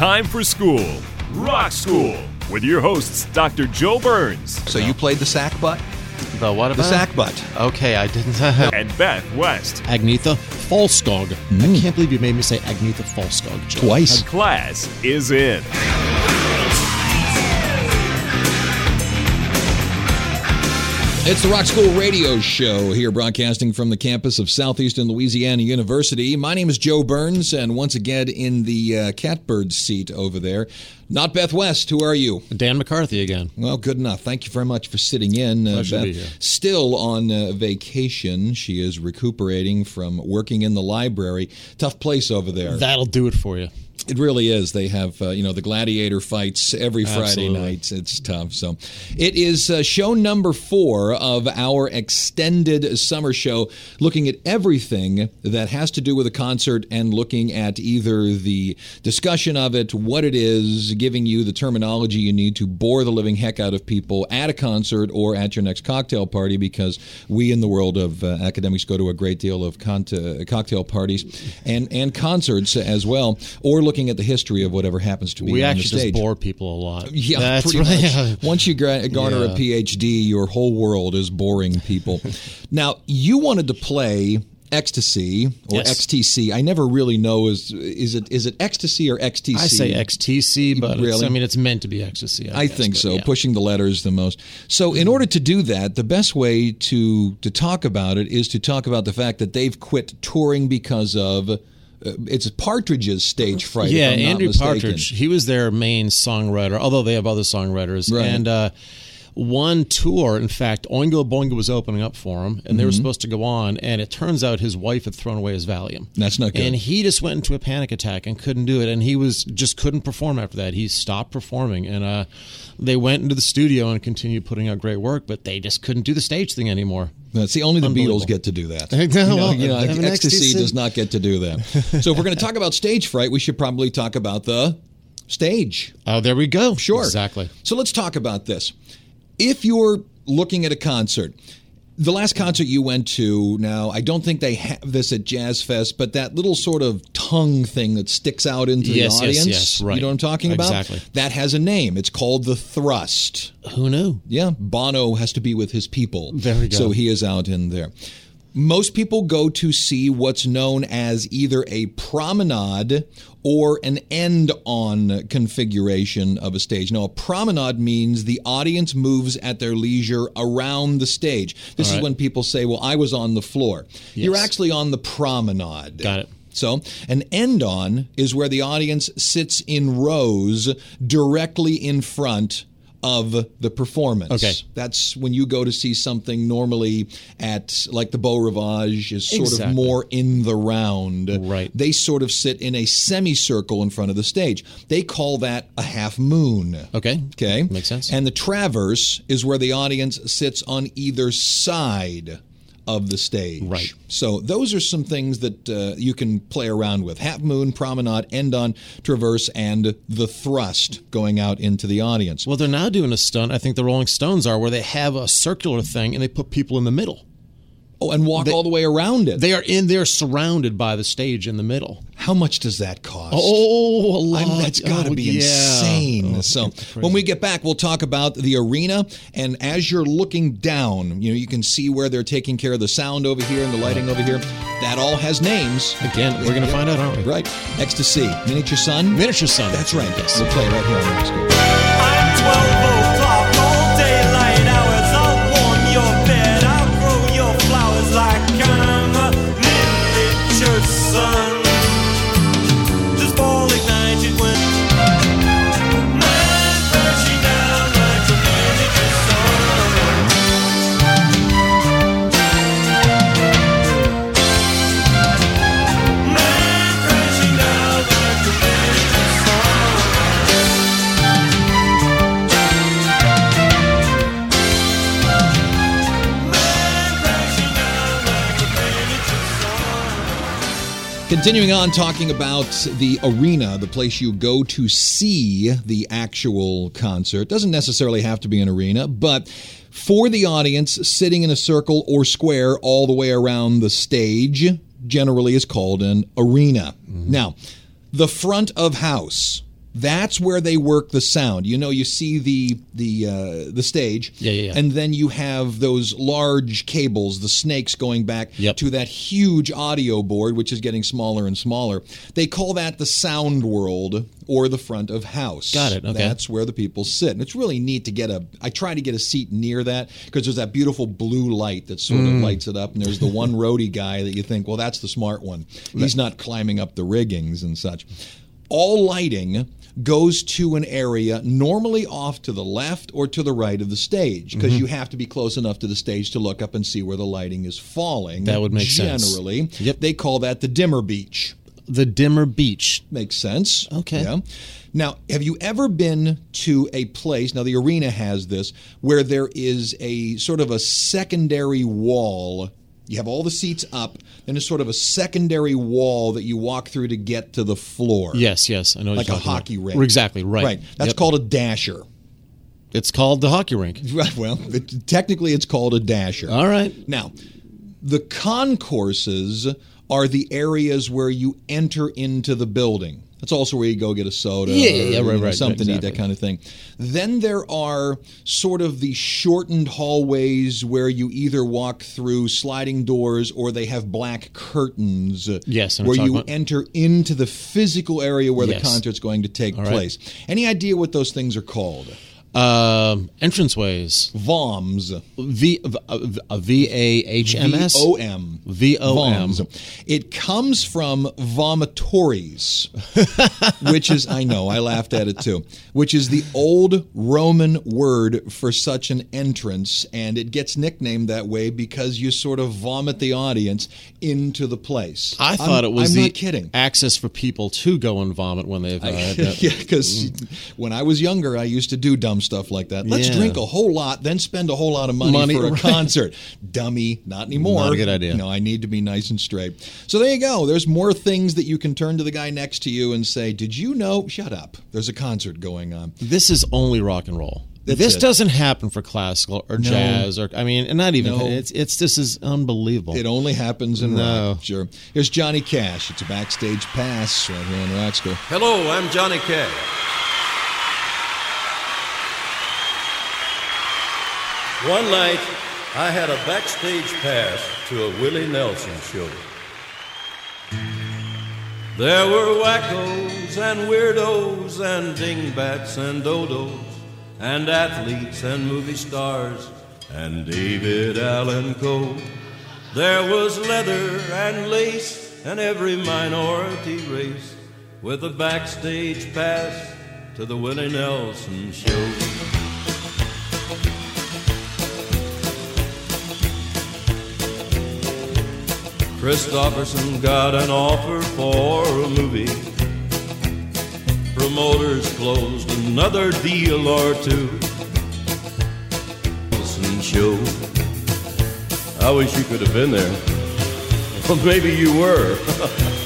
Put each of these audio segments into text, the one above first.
Time for school, Rock School, with your hosts, Dr. Joe Burns So you played the sackbut? The what The about sackbut. Okay, I didn't. and Beth West. Agnetha Fältskog. Hmm. I can't believe you made me say Agnetha Fältskog. Joe. Twice. Class is in. It's the Rock School Radio Show here, broadcasting from the campus of Southeastern Louisiana University. My name is Joe Burns, and once again in the uh, catbird seat over there, not Beth West. Who are you? Dan McCarthy again. Well, good enough. Thank you very much for sitting in. Uh, Beth, be here. still on uh, vacation. She is recuperating from working in the library. Tough place over there. That'll do it for you. It really is. They have, uh, you know, the gladiator fights every Friday Absolutely. night. It's tough. So, it is uh, show number four of our extended summer show, looking at everything that has to do with a concert and looking at either the discussion of it, what it is, giving you the terminology you need to bore the living heck out of people at a concert or at your next cocktail party, because we in the world of uh, academics go to a great deal of con- uh, cocktail parties and and concerts as well, or looking at the history of whatever happens to be We on actually the stage. just bore people a lot. Yeah, That's pretty right. much. Once you gra- garner Yeah. a PhD, your whole world is boring people. now, you wanted to play ecstasy or Yes. XTC. I never really know is is it is it ecstasy or XTC? I say XTC, but Really? I mean it's meant to be ecstasy. I, I guess, think so. yeah. Pushing the letters the most. So, in order to do that, the best way to to talk about it is to talk about the fact that they've quit touring because of uh, it's Partridge's stage fright. Yeah, Andrew mistaken. Partridge. He was their main songwriter, although they have other songwriters. Right. And uh, one tour, in fact, Oingo Boingo was opening up for him, and Mm-hmm. they were supposed to go on. And it turns out his wife had thrown away his Valium. That's not good. And he just went into a panic attack and couldn't do it. And he was just couldn't perform after that. He stopped performing, and uh, they went into the studio and continued putting out great work, but they just couldn't do the stage thing anymore. That's the only the Beatles get to do that. Know, you know, you know, ecstasy. does not get to do that. so if we're going to talk about stage fright, we should probably talk about the stage. Oh, there we go. Sure. Exactly. So let's talk about this. If you're looking at a concert, the last concert you went to, now I don't think they have this at Jazz Fest, but that little sort of tongue thing that sticks out into Yes, the yes, audience, yes, right. you know what I'm talking about? Exactly. That has a name. It's called the thrust. Who knew? Yeah, Bono has to be with his people. There we go. So he is out in there. Most people go to see what's known as either a promenade or an end on configuration of a stage. Now, a promenade means the audience moves at their leisure around the stage. This All is when people say, Well, I was on the floor. You're actually on the promenade. Got it. So, an end on is where the audience sits in rows directly in front of the performance. Okay. That's when you go to see something normally at like the Beau Rivage is sort of more in the round. Right. They sort of sit in a semicircle in front of the stage. They call that a half moon. Okay. Okay. Makes sense. And the traverse is where the audience sits on either side of the stage. Right. So those are some things that uh, you can play around with. Half moon, promenade, end on, traverse, and the thrust going out into the audience. Well, they're now doing a stunt. I think the Rolling Stones are, where they have a circular thing and they put people in the middle. Oh, and walk They- all the way around it. They are in. They're surrounded by the stage in the middle. How much does that cost? Oh, a lot. I mean, that's got to Oh, be yeah. insane. Oh, so when we get back, we'll talk about the arena. And as you're looking down, you know, you can see where they're taking care of the sound over here and the lighting over here. That all has names. Again, we're going to find out, aren't we? Right. Ecstasy. Miniature Sun. Miniature Sun. That's right. Yes. We'll play right here on the School. Continuing on talking about the arena, the place you go to see the actual concert. Doesn't necessarily have to be an arena, but for the audience sitting in a circle or square all the way around the stage generally is called an arena. Mm-hmm. Now, the front of house. That's where they work the sound. You know, you see the the uh, the stage, Yeah, yeah, yeah. and then you have those large cables, the snakes going back Yep. to that huge audio board, which is getting smaller and smaller. They call that the sound world or the front of house. Got it, okay. That's where the people sit. And it's really neat to get a. I try to get a seat near that because there's that beautiful blue light that sort Mm. of lights it up. And there's the one roadie guy that you think, well, that's the smart one. He's not climbing up the riggings and such. All lighting goes to an area normally off to the left or to the right of the stage because Mm-hmm. you have to be close enough to the stage to look up and see where the lighting is falling. That would make sense. Generally, Yep. they call that the dimmer beach. The dimmer beach. Makes sense. Okay. Yeah. Now, have you ever been to a place? Now, the arena has this where there is a sort of a secondary wall. You have all the seats up, then there's sort of a secondary wall that you walk through to get to the floor. Yes, yes, I know. Like a hockey about. rink. Exactly right. Right. That's Yep. called a dasher. It's called the hockey rink. Right. Well, it, technically, it's called a dasher. All right. Now, the concourses are the areas where you enter into the building. That's also where you go get a soda, Yeah, or, yeah, you right, know, right, something to eat, that kind of thing. Then there are sort of the shortened hallways where you either walk through sliding doors or they have black curtains. Yes, where you you're enter into the physical area where Yes. the concert's going to take right. place. Any idea what those things are called? Um, entranceways. VOMs. V uh, a V A H M S. V O M. V O M. It comes from vomitories, which is, I know, I laughed at it too, which is the old Roman word for such an entrance. And it gets nicknamed that way because you sort of vomit the audience into the place. I I'm- thought it was I'm the not kidding. access for people to go and vomit when they've. Uh, had that- yeah, because when I was younger, I used to do dumb stuff like that. Let's Yeah. drink a whole lot, then spend a whole lot of money, Money, for a right. concert. Dummy, not anymore. Not a good idea. No, I need to be nice and straight. So there you go. There's more things that you can turn to the guy next to you and say, "Did you know?" Shut up. There's a concert going on. This is only rock and roll. That's this it. doesn't happen for classical or jazz or I mean, and not even. No. It's it's this is unbelievable. It only happens in No. rock. Sure. Here's Johnny Cash. It's a backstage pass right here on Rock School. Hello, I'm Johnny Cash. One night, I had a backstage pass to a Willie Nelson show. There were wackos and weirdos and dingbats and dodos and athletes and movie stars and David Allan Coe. There was leather and lace and every minority race with a backstage pass to the Willie Nelson show. Kristofferson got an offer for a movie. Promoters closed another deal or two. Nelson show. I wish you could have been there. Well, maybe you were.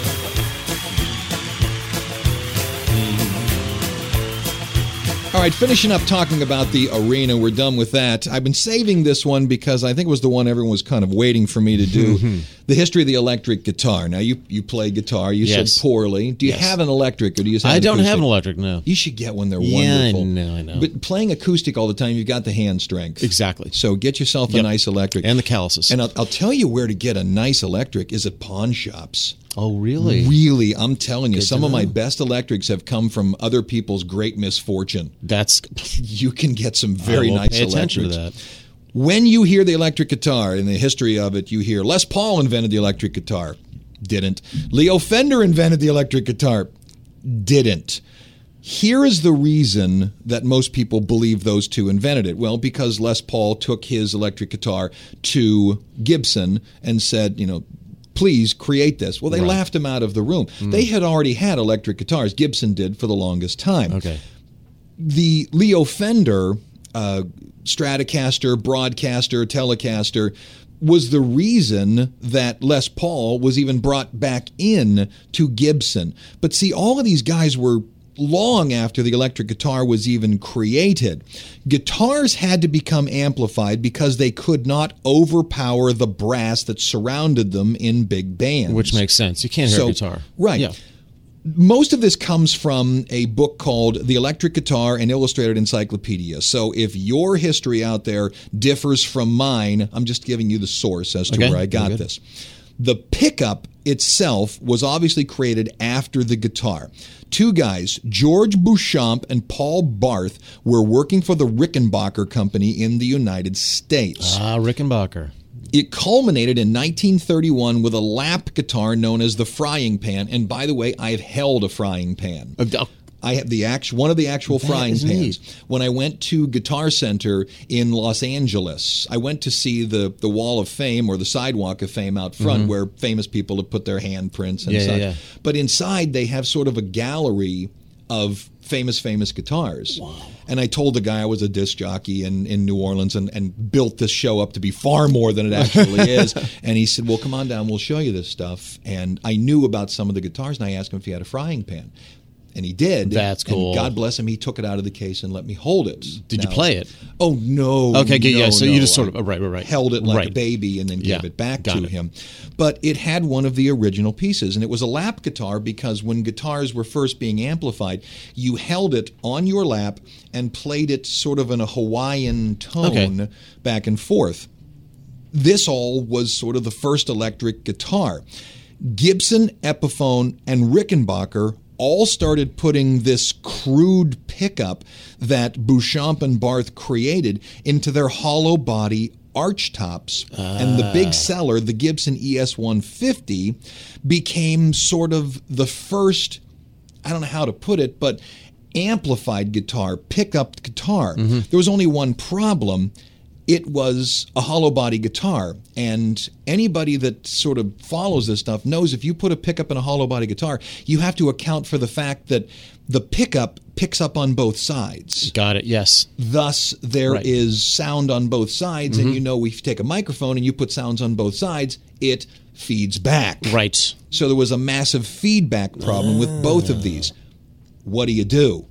right, finishing up talking about the arena. We're done with that. I've been saving this one because I think it was the one everyone was kind of waiting for me to do. the history of the electric guitar. Now, you you play guitar. You Yes. said poorly. Do you Yes. have an electric or do you? Have I don't have an electric. No. You should get one. They're Yeah, I wonderful. know, I know. But playing acoustic all the time, you've got the hand strength. Exactly. So get yourself a nice electric. And the calluses. And I'll, I'll tell you where to get a nice electric is at pawn shops. Oh, really? Really, I'm telling you, Good some of my best electrics have come from other people's great misfortune. That's You can get some very nice pay attention to electrics. that. When you hear the electric guitar in the history of it, you hear Les Paul invented the electric guitar. Didn't. Leo Fender invented the electric guitar. Didn't. Here is the reason that most people believe those two invented it. Well, because Les Paul took his electric guitar to Gibson and said, you know, please create this. Well, they laughed him out of the room. They had already had electric guitars. Gibson did for the longest time Okay. the Leo Fender uh, Stratocaster, Broadcaster, Telecaster, was the reason that Les Paul was even brought back in to Gibson. But see, all of these guys were long after the electric guitar was even created. Guitars had to become amplified because they could not overpower the brass that surrounded them in big bands. Which makes sense. You can't hear So- a guitar. right. Yeah. Most of this comes from a book called The Electric Guitar and Illustrated Encyclopedia. So if your history out there differs from mine, I'm just giving you the source as to Okay, where I got this. The pickup itself was obviously created after the guitar. Two guys, George Beauchamp and Paul Barth, were working for the Rickenbacker Company in the United States. Ah, Rickenbacker. It culminated in 1931 with a lap guitar known as the frying pan. And by the way, I've held a frying pan. Uh, I have the actual one of the actual That frying pans. neat. When I went to Guitar Center in Los Angeles, I went to see the the Wall of Fame or the Sidewalk of Fame out front, where famous people have put their handprints and Mm-hmm. Yeah, such. yeah. But inside, they have sort of a gallery of famous, famous guitars. Wow. And I told the guy I was a disc jockey in, in New Orleans and, and built this show up to be far more than it actually is. And he said, Well, come on down, we'll show you this stuff. And I knew about some of the guitars, and I asked him if he had a frying pan. And he did. That's And cool. God bless him, he took it out of the case and let me hold it. Did you play it? Oh no! Okay, good, yeah, no, so you just sort of- oh, right, right, right. Held it like a baby and then Yeah, gave it back to it. him. But it had one of the original pieces, and it was a lap guitar because when guitars were first being amplified, you held it on your lap and played it sort of in a Hawaiian tone Okay. back and forth. This all was sort of the first electric guitar. Gibson, Epiphone, and Rickenbacker all started putting this crude pickup that Beauchamp and Barth created into their hollow body arch tops. And the big ah. seller, the Gibson ES 150, became sort of the first I don't know how to put it, but amplified guitar, pickup guitar. Mm-hmm. There was only one problem. It was a hollow body guitar. And anybody that sort of follows this stuff knows if you put a pickup in a hollow body guitar, you have to account for the fact that the pickup picks up on both sides. Got it. Yes. Thus, there is Right. sound on both sides. And mm-hmm. you know, if you take a microphone and you put sounds on both sides, it feeds back. Right. So there was a massive feedback problem with both of these. What do you do?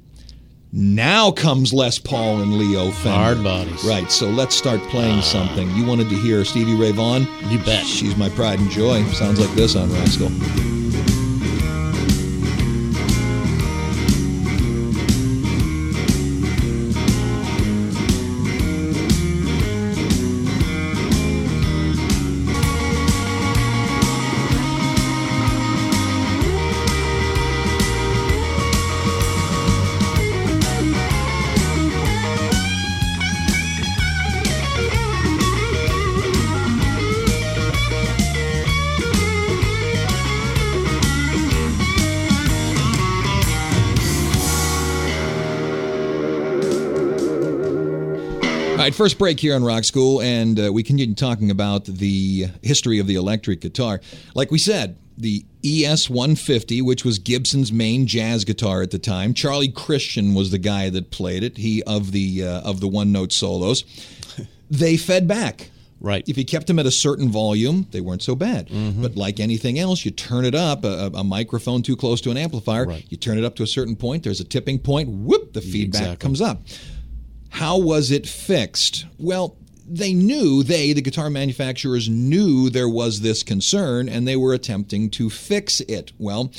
Now comes Les Paul and Leo Fender. Hard bodies. Right, so let's start playing ah. something. You wanted to hear Stevie Ray Vaughan? You bet. She's my pride and joy. Sounds like this on Rock School. All right, first break here on Rock School, and uh, we continue talking about the history of the electric guitar. Like we said, the ES 150, which was Gibson's main jazz guitar at the time. Charlie Christian was the guy that played it. He of the uh, of the one note solos. They fed back. Right. If you kept them at a certain volume, they weren't so bad. But like anything else, you turn it up, a, a microphone too close to an amplifier, Right. you turn it up to a certain point, there's a tipping point, whoop, the feedback Exactly. comes up. How was it fixed? Well, they knew, they, the guitar manufacturers, knew there was this concern and they were attempting to fix it. Well,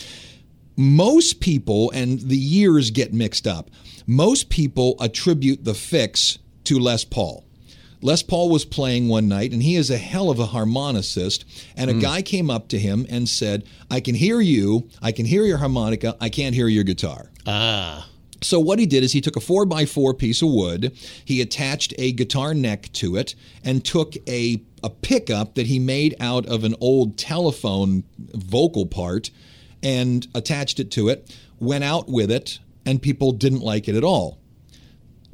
most people, and the years get mixed up, most people attribute the fix to Les Paul. Les Paul was playing one night, and he is a hell of a harmonicist. And a guy came up to him and said, I can hear you, I can hear your harmonica, I can't hear your guitar. Ah. So what he did is he took a four by four piece of wood, he attached a guitar neck to it, and took a a pickup that he made out of an old telephone vocal part, and attached it to it. Went out with it, and people didn't like it at all.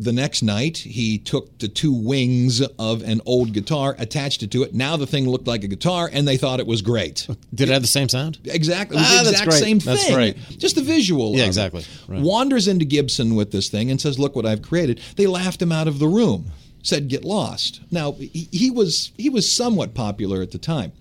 The next night, he took the two wings of an old guitar, attached it to it. Now the thing looked like a guitar, and they thought it was great. Did it have the same sound? Exactly. It was Ah, the exact same thing. That's. Just the visual. Yeah, exactly. Right. Wanders into Gibson with this thing and says, Look what I've created. They laughed him out of the room. said "Get Lost." Now he, he was he was somewhat popular at the time.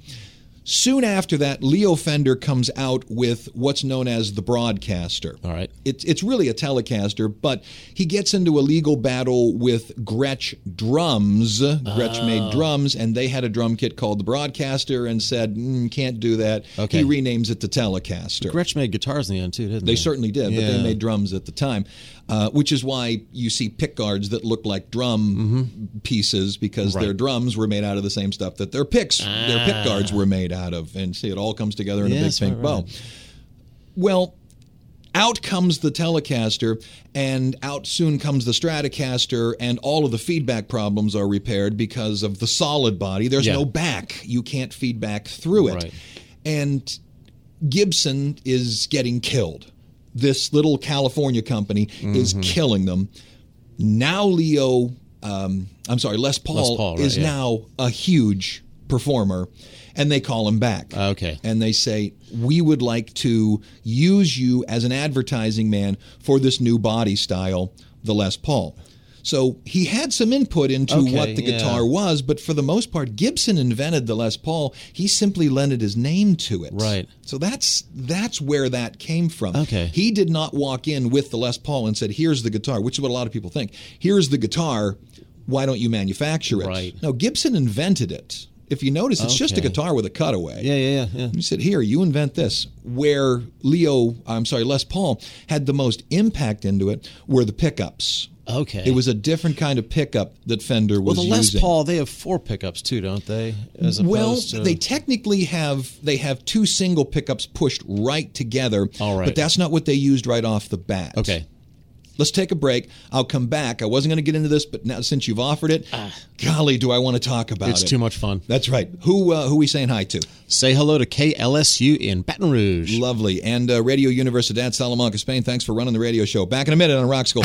Soon after that, Leo Fender comes out with what's known as the Broadcaster. All right. It's, it's really a Telecaster, but he gets into a legal battle with Gretsch Drums. Gretsch Ah. made drums, and they had a drum kit called the Broadcaster and said, mm, can't do that. Okay. He renames it the Telecaster. Gretsch made guitars in the end too, didn't they? They certainly did, but they made drums at the time, uh, which is why you see pick guards that look like drum pieces because their Mm-hmm. Drums were made out of the same stuff that their picks, their pick guards were made out of. And see, it all comes together in a big pink right, bow. right. Well, out comes the Telecaster, and out soon comes the Stratocaster, and all of the feedback problems are repaired because of the solid body. There's Yeah. no back. You can't feed back through it. Right. And Gibson is getting killed. This little California company is Mm-hmm. killing them. Now Leo, um, I'm sorry, Les Paul, Paul, right, is yeah. now a huge performer, and they call him back. Okay. And they say, We would like to use you as an advertising man for this new body style, the Les Paul. So he had some input into Okay, what the yeah. guitar was, but for the most part, Gibson invented the Les Paul. He simply lended his name to it. Right. So that's that's where that came from. Okay. He did not walk in with the Les Paul and said, "Here's the guitar," which is what a lot of people think. Here's the guitar. Why don't you manufacture it? Right. No, Gibson invented it. If you notice, it's just a guitar with a cutaway. Yeah, yeah, yeah, yeah. You said, here, you invent this. Where Leo, I'm sorry, Les Paul had the most impact into it were the pickups. Okay. It was a different kind of pickup that Fender was well, the Les using. Paul they have four pickups too, don't they? As well, to, they technically have they have two single pickups pushed right together, All right. but that's not what they used right off the bat. okay. Let's take a break. I'll come back. I wasn't going to get into this, but now since you've offered it, golly, do I want to talk about Ah. It's it? too much fun. That's right. Who uh, who we saying hi to? Say hello to KLSU in Baton Rouge. Lovely. And uh, Radio Universidad Salamanca, Spain, thanks for running the radio show. Back in a minute on Rock School.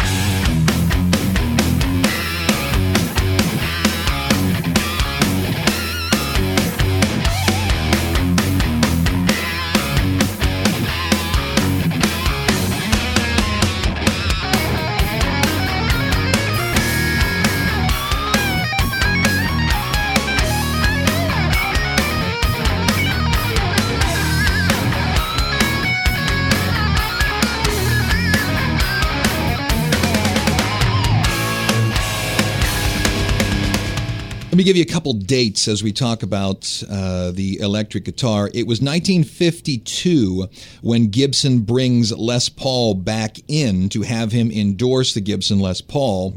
Give you a couple dates as we talk about uh, the electric guitar. It was 1952 when Gibson brings Les Paul back in to have him endorse the Gibson Les Paul.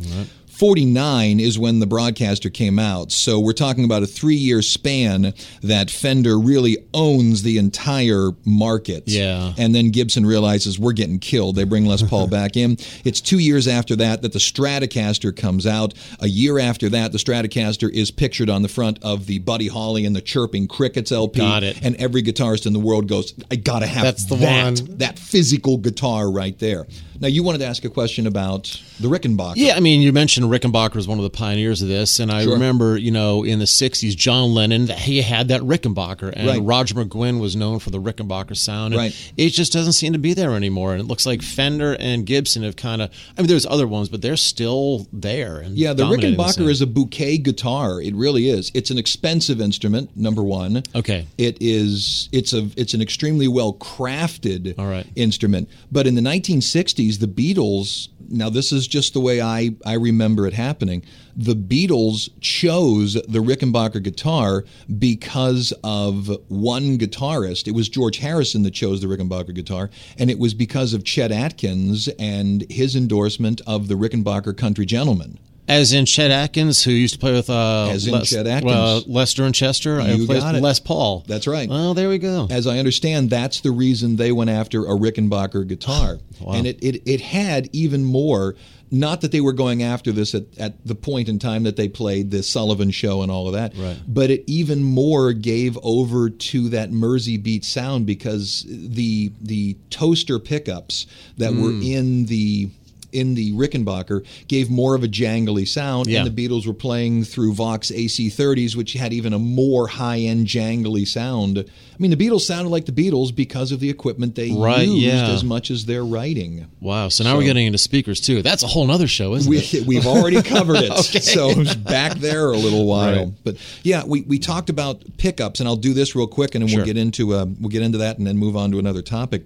49 is when the broadcaster came out. So we're talking about a three year span that Fender really owns the entire market. Yeah. And then Gibson realizes we're getting killed. They bring Les Paul back in. It's two years after that that the Stratocaster comes out. A year after that, the Stratocaster is pictured on the front of the Buddy Holly and the Chirping Crickets LP. Got it. And every guitarist in the world goes, I gotta have That's the that, one. that physical guitar right there. Now you wanted to ask a question about the Rickenbacker. Yeah, I mean, you mentioned Rickenbacker was one of the pioneers of this, and I Sure. remember, you know, in the '60s, John Lennon, he had that Rickenbacker, and Right. Roger McGuinn was known for the Rickenbacker sound. And Right. It just doesn't seem to be there anymore, and it looks like Fender and Gibson have kind of. I mean, there's other ones, but they're still there. And Yeah, the Rickenbacker scene. is a bouquet guitar. It really is. It's an expensive instrument. Number one. Okay. It is. It's a. It's an extremely well crafted. All right. Instrument. But in the 1960s, the Beatles. Now this is just the way I I remember it happening. The Beatles chose the Rickenbacker guitar because of one guitarist. It was George Harrison that chose the Rickenbacker guitar, and it was because of Chet Atkins and his endorsement of the Rickenbacker Country Gentleman. As in Chet Atkins, who used to play with uh, As in Les- Chet Atkins. Lester and Chester. I You played got it. Les Paul. That's right. Well, there we go. As I understand, that's the reason they went after a Rickenbacker guitar. Wow. And it, it, it had even more, not that they were going after this at, at the point in time that they played the Sullivan show and all of that, Right. but it even more gave over to that Mersey beat sound because the the toaster pickups that were Hmm. in the in the Rickenbacker gave more of a jangly sound, Yeah. and the Beatles were playing through Vox AC30s, which had even a more high-end jangly sound. I mean, the Beatles sounded like the Beatles because of the equipment they Right, used yeah. as much as their writing. Wow. So now we're getting into speakers too. That's a whole nother show, isn't We, it? we've already covered it. So it's back there a little while. Right. But yeah, we, we talked about pickups, and I'll do this real quick, and then Sure. we'll get into uh, we'll get into that, and then move on to another topic.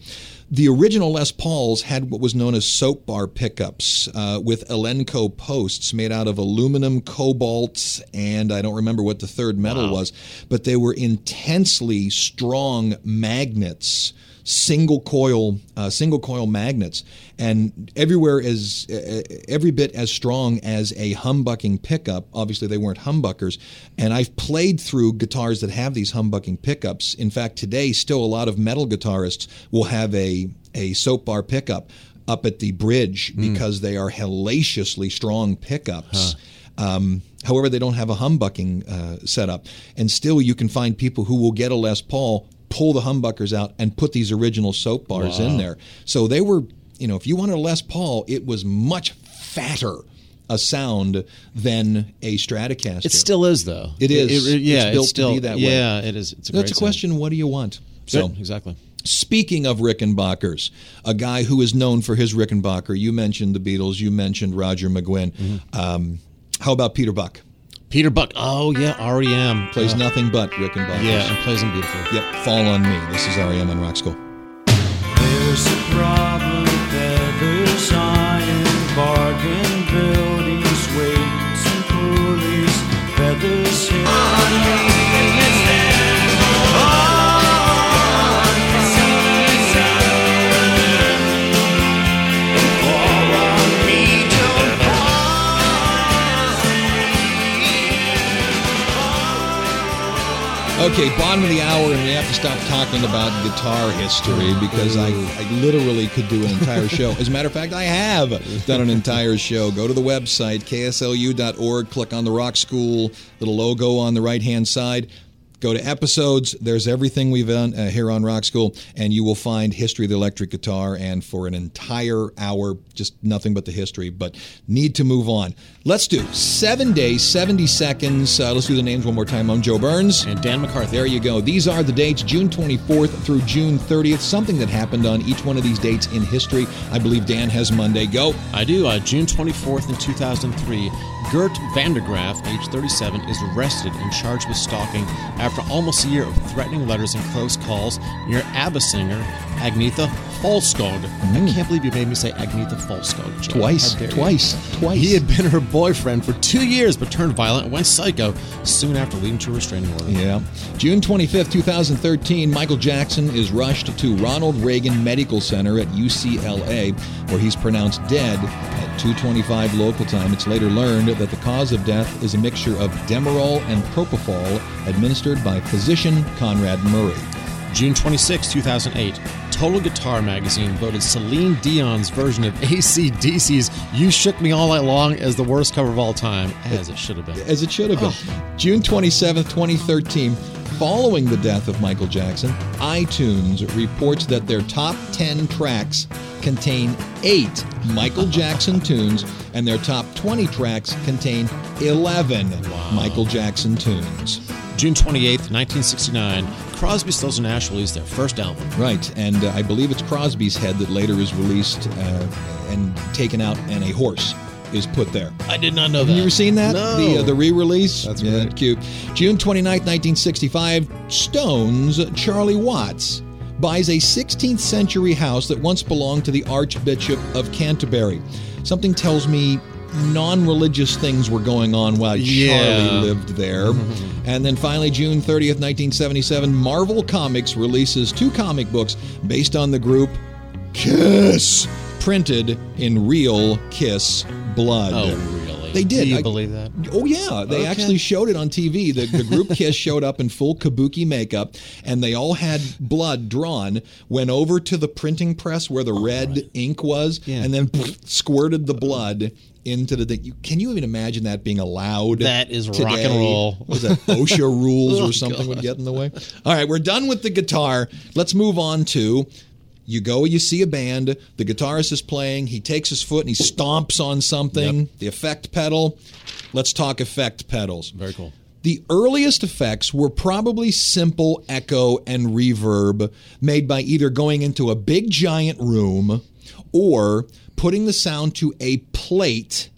The original Les Pauls had what was known as soap bar pickups uh, with Alnico posts made out of aluminum, cobalt, and I don't remember what the third metal was, but they were intensely strong magnets single coil uh, single coil magnets. And everywhere is uh, every bit as strong as a humbucking pickup. Obviously they weren't humbuckers. And I've played through guitars that have these humbucking pickups. In fact today still a lot of metal guitarists will have a a soap bar pickup up at the bridge because they are hellaciously strong pickups. Um, however, they don't have a humbucking uh, setup, and still you can find people who will get a Les Paul, pull the humbuckers out, and put these original soap bars in there. So they were, you know, if you wanted a Les Paul, it was much fatter a sound than a Stratocaster. It still is though. It is. It- it- yeah, It's built to still be that way. Yeah, it is. It's a That's a question. What do you want? So So exactly. Speaking of Rickenbackers, a guy who is known for his Rickenbacker, you mentioned the Beatles, you mentioned Roger McGuinn. Mm-hmm. Um, how about Peter Buck? Peter Buck. Oh yeah, REM Plays Uh, nothing but Rickenbackers. Yeah, and plays them beautifully. Yep, Fall on Me. This is REM on Rock School. There's a problem Okay, bottom of the hour, and we have to stop talking about guitar history because I, I literally could do an entire show. As a matter of fact, I have done an entire show. Go to the website, kslu.org, click on the Rock School little logo on the right hand side. Go to episodes. There's everything we've done uh, here on Rock School, and you will find history of the electric guitar. And for an entire hour, just nothing but the history. But need to move on. Let's do seven days, 70 seconds. Uh, let's do the names one more time. I'm Joe Burns. And Dan McCarthy. There you go. These are the dates June 24th through June 30th. Something that happened on each one of these dates in history. I believe Dan has Monday. Go. I do. Uh, June 24th in 2003, Gert Vandergraaf, age 37, is arrested and charged with stalking after almost a year of threatening letters and close calls near ABBA singer Agnetha Fältskog. I can't believe you made me say Agnetha Fältskog. Joe. Mm. Twice. You. Twice. Twice. He had been her boyfriend for two years, but turned violent and went psycho soon after leading to a restraining order. Yeah. June 25th, 2013, Michael Jackson is rushed to Ronald Reagan Medical Center at UCLA, where he's pronounced dead at 2:25 local time. It's later learned that the cause of death is a mixture of Demerol and propofol administered by physician Conrad Murray. June 26, 2008, Total Guitar Magazine voted Celine Dion's version of ACDC's You Shook Me All Night Long as the worst cover of all time, as it should have been. as it should have been. Oh. June 27, 2013, following the death of Michael Jackson, iTunes reports that their top 10 tracks contain eight Michael Jackson tunes, and their top 20 tracks contain 11 Michael Jackson tunes. June 28, 1969, Crosby, Stills, and Nash released their first album. Right, and uh, I believe it's Crosby's head that later is released uh, and taken out, and a horse is put there. I did not know that. You ever seen that? No. The, uh, the re-release? That's yeah, right. cute. June 29th, 1965, Stones, Charlie Watts buys a 16th century house that once belonged to the Archbishop of Canterbury. Something tells me non-religious things were going on while Yeah. Charlie lived there. and then finally, June 30th, 1977, Marvel Comics releases two comic books based on the group Kiss, printed in real Kiss blood. Oh? They did. Do you I- believe that? Oh yeah, they Okay. actually showed it on TV. The, the group Kiss showed up in full kabuki makeup, and they all had blood drawn. Went over to the printing press where the oh, red ink was, Yeah. and then squirted the blood into the thing. Can you even imagine that being allowed? That is rock and roll. Was that OSHA rules Oh, or something would get in the way? All right, we're done with the guitar. Let's move on to You go, you see a band, the guitarist is playing, he takes his foot and he stomps on something, Yep. the effect pedal. Let's talk effect pedals. Very cool. The earliest effects were probably simple echo and reverb made by either going into a big giant room or putting the sound to a plate,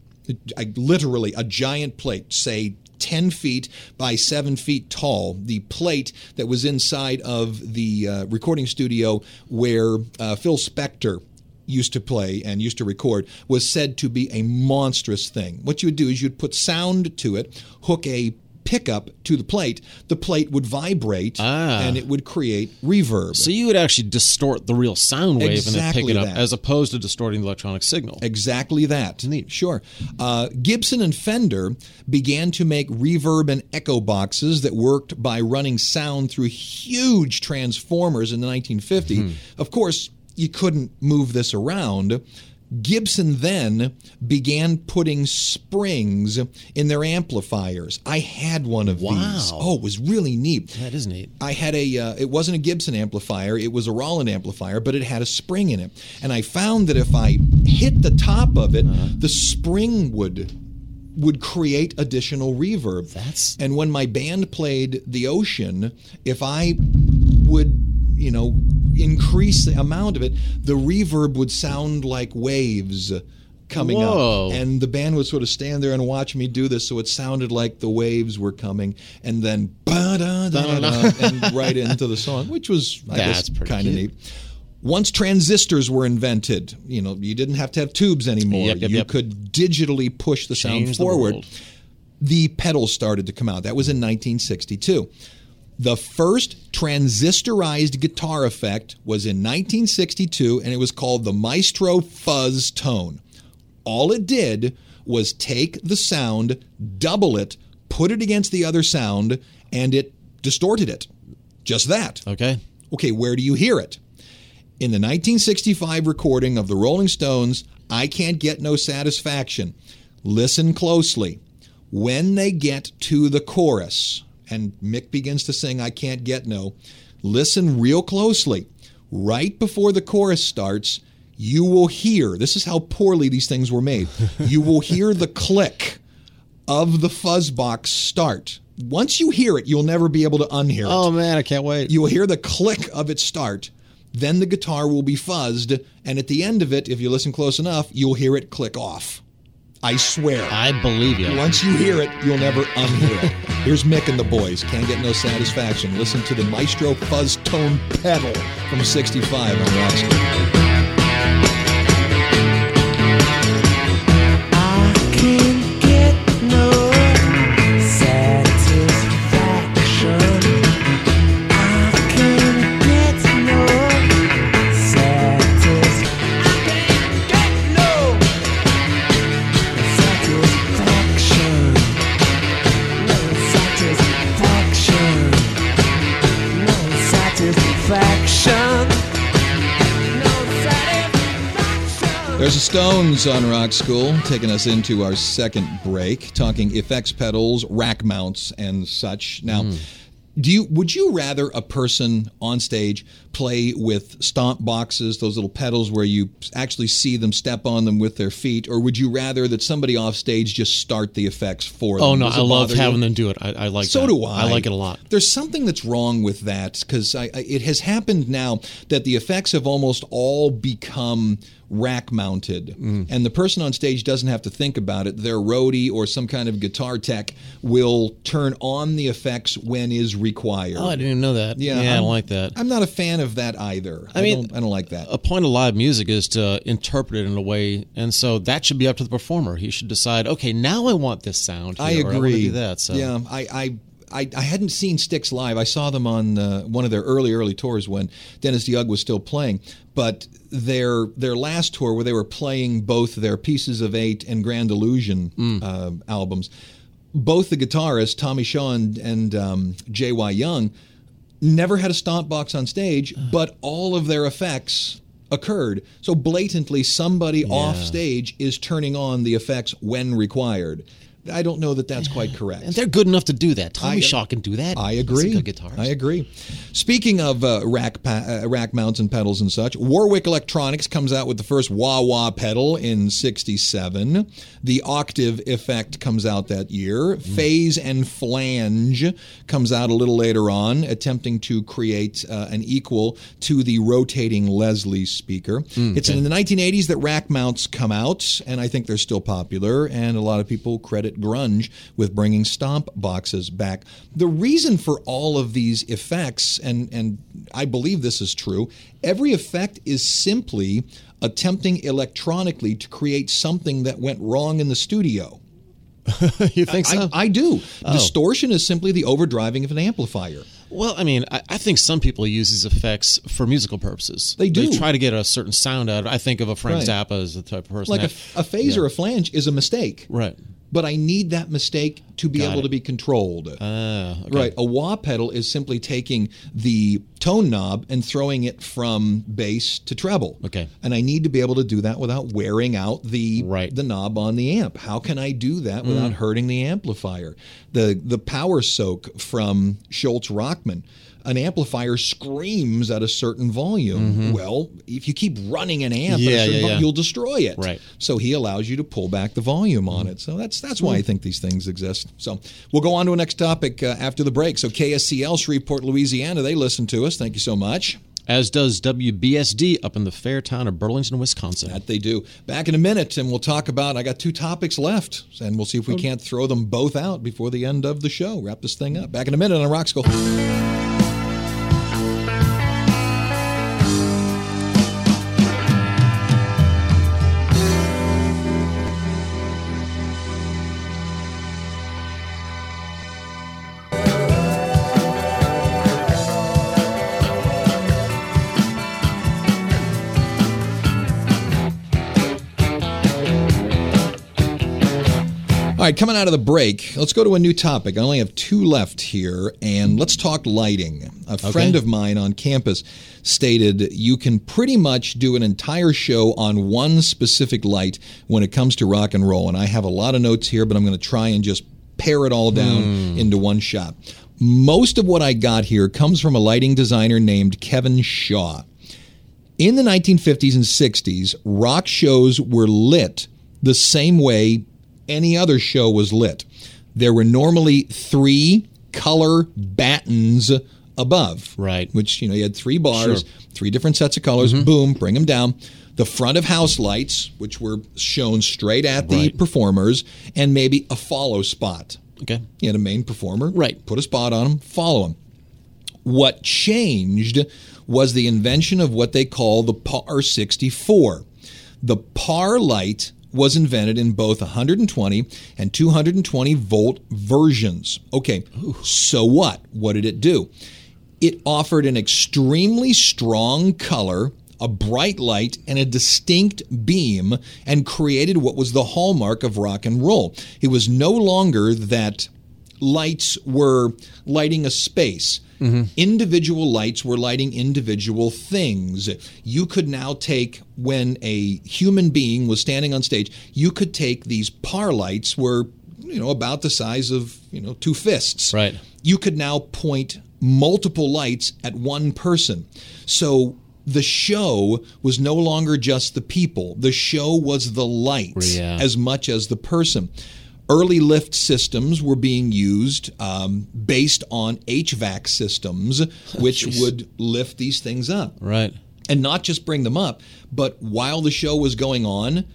I- literally a giant plate, say 10 feet by 7 feet tall. The plate that was inside of the uh, recording studio where uh, Phil Spector used to play and used to record was said to be a monstrous thing. What you would do is you'd put sound to it, hook a pickup to the plate, the plate would vibrate Ah. and it would create reverb. So you would actually distort the real sound wave and Exactly then pick it up, that. as opposed to distorting the electronic signal. Exactly that. Neat. Sure. Uh, Gibson and Fender began to make reverb and echo boxes that worked by running sound through huge transformers in the 1950s. Hmm. Of course, you couldn't move this around. Gibson then began putting springs in their amplifiers. I had one of these. Oh, it was really neat. That is neat. I had a. Uh, it wasn't a Gibson amplifier. It was a Roland amplifier, but it had a spring in it. And I found that if I hit the top of it, the spring would would create additional reverb. That's- and when my band played the Ocean, if I would you know increase the amount of it, the reverb would sound like waves coming Whoa. up and the band would sort of stand there and watch me do this so it sounded like the waves were coming and then ba-da-da-da-da, and right into the song which was I That's guess kind of neat once transistors were invented you know you didn't have to have tubes anymore Yep, yep, you yep. could digitally push the sound Change the forward world. the pedals started to come out. That was in 1962. The first transistorized guitar effect was in 1962, and it was called the Maestro Fuzz Tone. All it did was take the sound, double it, put it against the other sound, and it distorted it. Just that. Okay. Okay, where do you hear it? In the 1965 recording of the Rolling Stones, I Can't Get No Satisfaction. Listen closely. When they get to the chorus, and Mick begins to sing I Can't Get No, listen real closely. Right before the chorus starts, you will hear this is how poorly these things were made. you will hear the click of the fuzz box start. Once you hear it, you'll never be able to unhear it. Oh man, I can't wait. You will hear the click of it start. Then the guitar will be fuzzed, and at the end of it, if you listen close enough, you'll hear it click off. I swear. I believe you. Once you hear it, you'll never unhear it. Here's Mick and the boys. Can't get no satisfaction. Listen to the Maestro Fuzz Tone pedal from 65 on Rock School. There's the Stones on Rock School, taking us into our second break, talking effects pedals, rack mounts, and such. Now, hmm. do you would you rather a person on stage play with stomp boxes, those little pedals where you actually see them step on them with their feet, or would you rather that somebody off stage just start the effects for them? Oh no, I love bother you? having them do it. I, I like. So that. do I. I like it a lot. There's something that's wrong with that because I, I, it has happened now that the effects have almost all become rack mounted, Mm. and the person on stage doesn't have to think about it. Their roadie or some kind of guitar tech will turn on the effects when is required. Oh, I didn't even know that. yeah, I I'm- don't like that. I'm not a fan of that either. I, mean, don't, I don't like that. a point of live music is to interpret it in a way, and so that should be up to the performer. He should decide, okay, now I want this sound. I here, or agree. do that. So Yeah, I, I, I, I hadn't seen Styx live. I saw them on uh, one of their early, early tours when Dennis DeYoung was still playing. But their their last tour, where they were playing both their Pieces of Eight and Grand Illusion uh, albums, both the guitarists Tommy Shaw and, and um, J.Y. Young never had a stomp box on stage, but all of their effects occurred. So blatantly, somebody off stage is turning on the effects when required. I don't know that that's quite correct. And they're good enough to do that. Tommy I- Shaw can do that. I He's a agree. good guitarist. I agree. Speaking of uh, rack pa- uh, rack mounts and pedals and such, Warwick Electronics comes out with the first wah wah pedal in '67. The Octave Effect comes out that year. Phase and Flange comes out a little later on, attempting to create uh, an equal to the rotating Leslie speaker. It's in the 1980s that rack mounts come out, and I think they're still popular. And a lot of people credit grunge with bringing stomp boxes back. The reason for all of these effects, and and I believe this is true, every effect is simply attempting electronically to create something that went wrong in the studio. you think so? I, I do. Oh. Distortion is simply the overdriving of an amplifier. Well, I mean, I, I think some people use these effects for musical purposes. They do. try to get a certain sound out of it. I think of a Frank Right. Zappa as the type of person. Like that, a phase or a flange is a mistake. right. But I need that mistake to be Got able it. to be controlled. Uh, okay. Right. A wah pedal is simply taking the tone knob and throwing it from bass to treble. Okay. And I need to be able to do that without wearing out the Right. Mm. the knob on the amp. How can I do that without hurting the amplifier? The the power soak from Scholz Rockman. An amplifier screams at a certain volume. Well, if you keep running an amp, Mm-hmm. Yeah, yeah, yeah. you'll destroy it. Right. So he allows you to pull back the volume on it. So that's that's why I think these things exist. So we'll go on to a next topic uh, after the break. So KSCL Shreveport, Louisiana, they listen to us. Thank you so much. As does WBSD up in the fair town of Burlington, Wisconsin. That they do. Back in a minute, and we'll talk about. I got two topics left, and we'll see if we can't throw them both out before the end of the show. Wrap this thing up. Back in a minute on Rock School. All right, coming out of the break, let's go to a new topic. I only have two left here, and let's talk lighting. A friend of mine on campus stated you can pretty much do an entire show on one specific light when it comes to rock and roll. And I have a lot of notes here, but I'm going to try and just pare it all down hmm. into one shot. Most of what I got here comes from a lighting designer named Kevin Shaw. In the 1950s and 60s, rock shows were lit the same way any other show was lit. There were normally three color battens above. Right. Which, you know, you had three bars, Sure. three different sets of colors, mm-hmm. boom, bring them down. The front of house lights, which were shown straight at the Right. performers, and maybe a follow spot. okay. You had a main performer, Right. Put a spot on them, follow them. What changed was the invention of what they call the PAR 64. The PAR light was invented in both 120 and 220 volt versions. Okay, so what? What did it do? It offered an extremely strong color, a bright light, and a distinct beam, and created what was the hallmark of rock and roll. It was no longer that lights were lighting a space. Mm-hmm. Individual lights were lighting individual things. You could now take, when a human being was standing on stage, you could take these par lights, were you know about the size of you know two fists. Right. You could now point multiple lights at one person. So the show was no longer just the people. The show was the lights Yeah. as much as the person. Early lift systems were being used um, based on HVAC systems, which would lift these things up Right. and not just bring them up, but while the show was going on,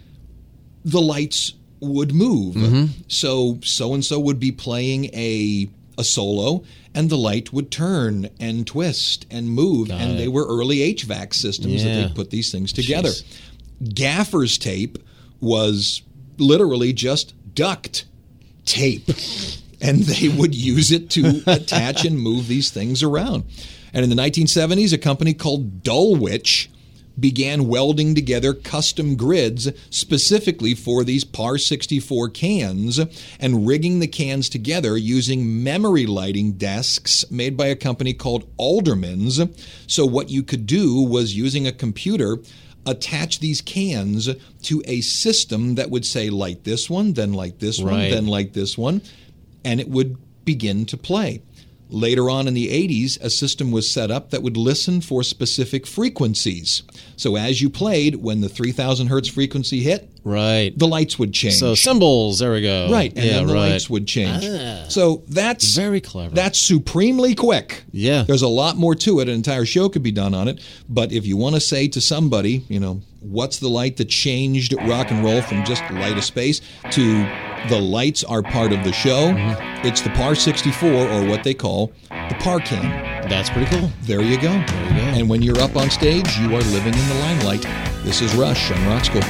the lights would move. So so and so would be playing a a solo and the light would turn and twist and move and it. they were early HVAC systems that they put these things together. Jeez. Gaffer's tape was literally just duct tape. and they would use it to attach and move these things around. And in the 1970s, a company called Dulwich began welding together custom grids specifically for these PAR 64 cans and rigging the cans together using memory lighting desks made by a company called Alderman's. So, what you could do was using a computer, attach these cans to a system that would say light this one, then light this one, then light this one, and it would begin to play. Later on in the 80s, a system was set up that would listen for specific frequencies. So as you played, when the 3000 hertz frequency hit, Right. the lights would change. So cymbals. There we go. Right, and yeah, then the right. lights would change. Ah. So that's Very clever. That's supremely quick. Yeah. There's a lot more to it. An entire show could be done on it. But if you want to say to somebody, you know, what's the light that changed rock and roll from just light of space to the lights are part of the show, Mm-hmm. it's the PAR 64 or what they call the PAR can. That's pretty cool. There you go. There you go. And when you're up on stage, you are living in the limelight. This is Rush on Rock School.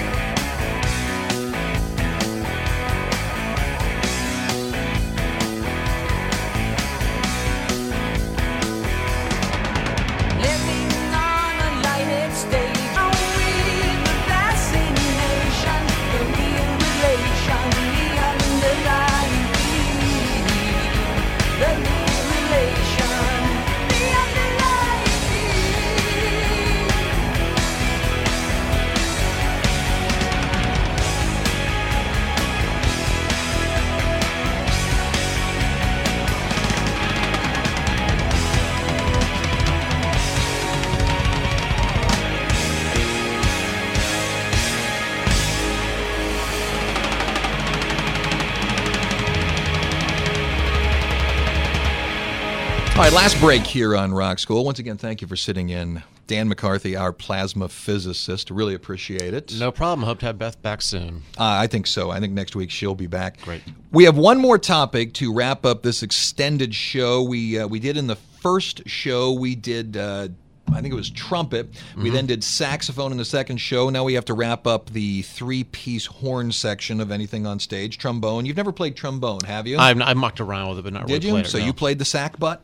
Last break here on Rock School. Once again, thank you for sitting in. Dan McCarthy, our plasma physicist. Really appreciate it. No problem. Hope to have Beth back soon. Uh, I think so. I think next week she'll be back. Great. We have one more topic to wrap up this extended show. We uh, we did in the first show we did. Uh, I think it was trumpet. Mm-hmm. We then did saxophone in the second show. Now we have to wrap up the three-piece horn section of anything on stage. Trombone. You've never played trombone, have you? I've, I've mucked around with it, but not did really you? played it, so no. you played the sackbut.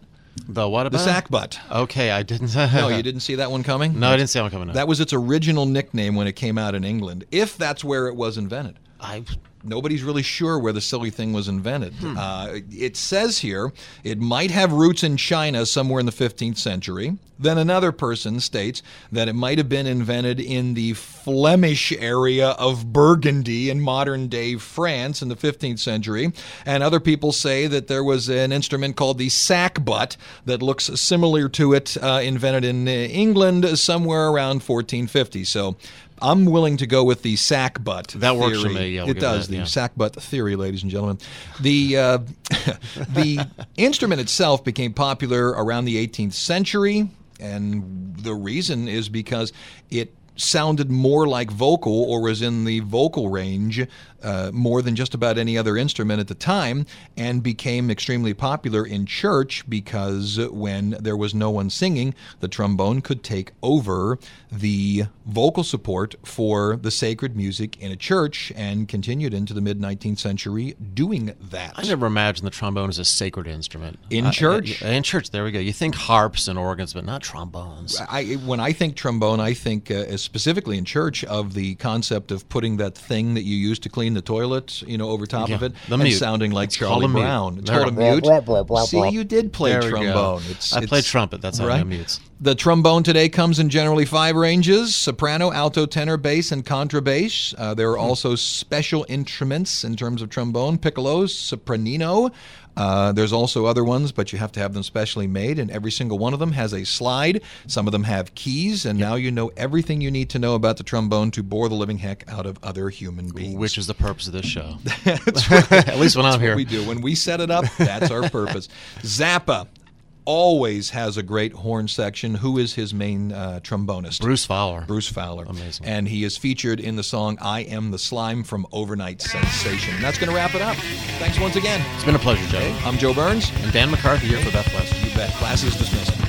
The what The about sackbut. Okay, I didn't. No, you didn't see that one coming. No, I didn't see that one coming up. That was its original nickname when it came out in England, if that's where it was invented. I Nobody's really sure where the silly thing was invented. Hmm. Uh, it says here it might have roots in China somewhere in the 15th century. Then another person states that it might have been invented in the Flemish area of Burgundy in modern day France in the 15th century. And other people say that there was an instrument called the sackbut that looks similar to it, uh, invented in uh, England somewhere around 1450. So I'm willing to go with the sackbut. That works for me, yeah, we'll it does. The yeah. sackbut theory, ladies and gentlemen. The uh, the instrument itself became popular around the 18th century, and the reason is because it sounded more like vocal or was in the vocal range uh, more than just about any other instrument at the time and became extremely popular in church because when there was no one singing the trombone could take over the vocal support for the sacred music in a church and continued into the mid 19th century doing that I never imagined the trombone as a sacred instrument In Uh, church? uh, in church, there we go. You think harps and organs, but not trombones. I, when I think trombone, I think uh, specifically in church of the concept of putting that thing that you use to clean the toilet, you know, over top Yeah, of it, the and mute. sounding like It's Charlie called a mute. Brown. It's There- called a mute. See, you did play There we go. trombone. It's, I it's- played trumpet. That's how I know mutes. The trombone today comes in generally five ranges soprano, alto, tenor, bass, and contrabass. Uh, there are Hmm. also special instruments in terms of trombone piccolo, sopranino. Uh, there's also other ones, but you have to have them specially made, and every single one of them has a slide. Some of them have keys, and now you know everything you need to know about the trombone to bore the living heck out of other human beings. Which is the purpose of this show. At least when I'm That's here. we do. When we set it up, that's our purpose. Zappa always has a great horn section. Who is his main uh, trombonist? Bruce Fowler. Bruce Fowler. Amazing. And he is featured in the song I Am the Slime from Over-Nite Sensation. And that's going to wrap it up. Thanks once again. It's been a pleasure, Joe. I'm Joe Burns. And Dan McCarthy here for Beth West. You bet. Class is dismissed.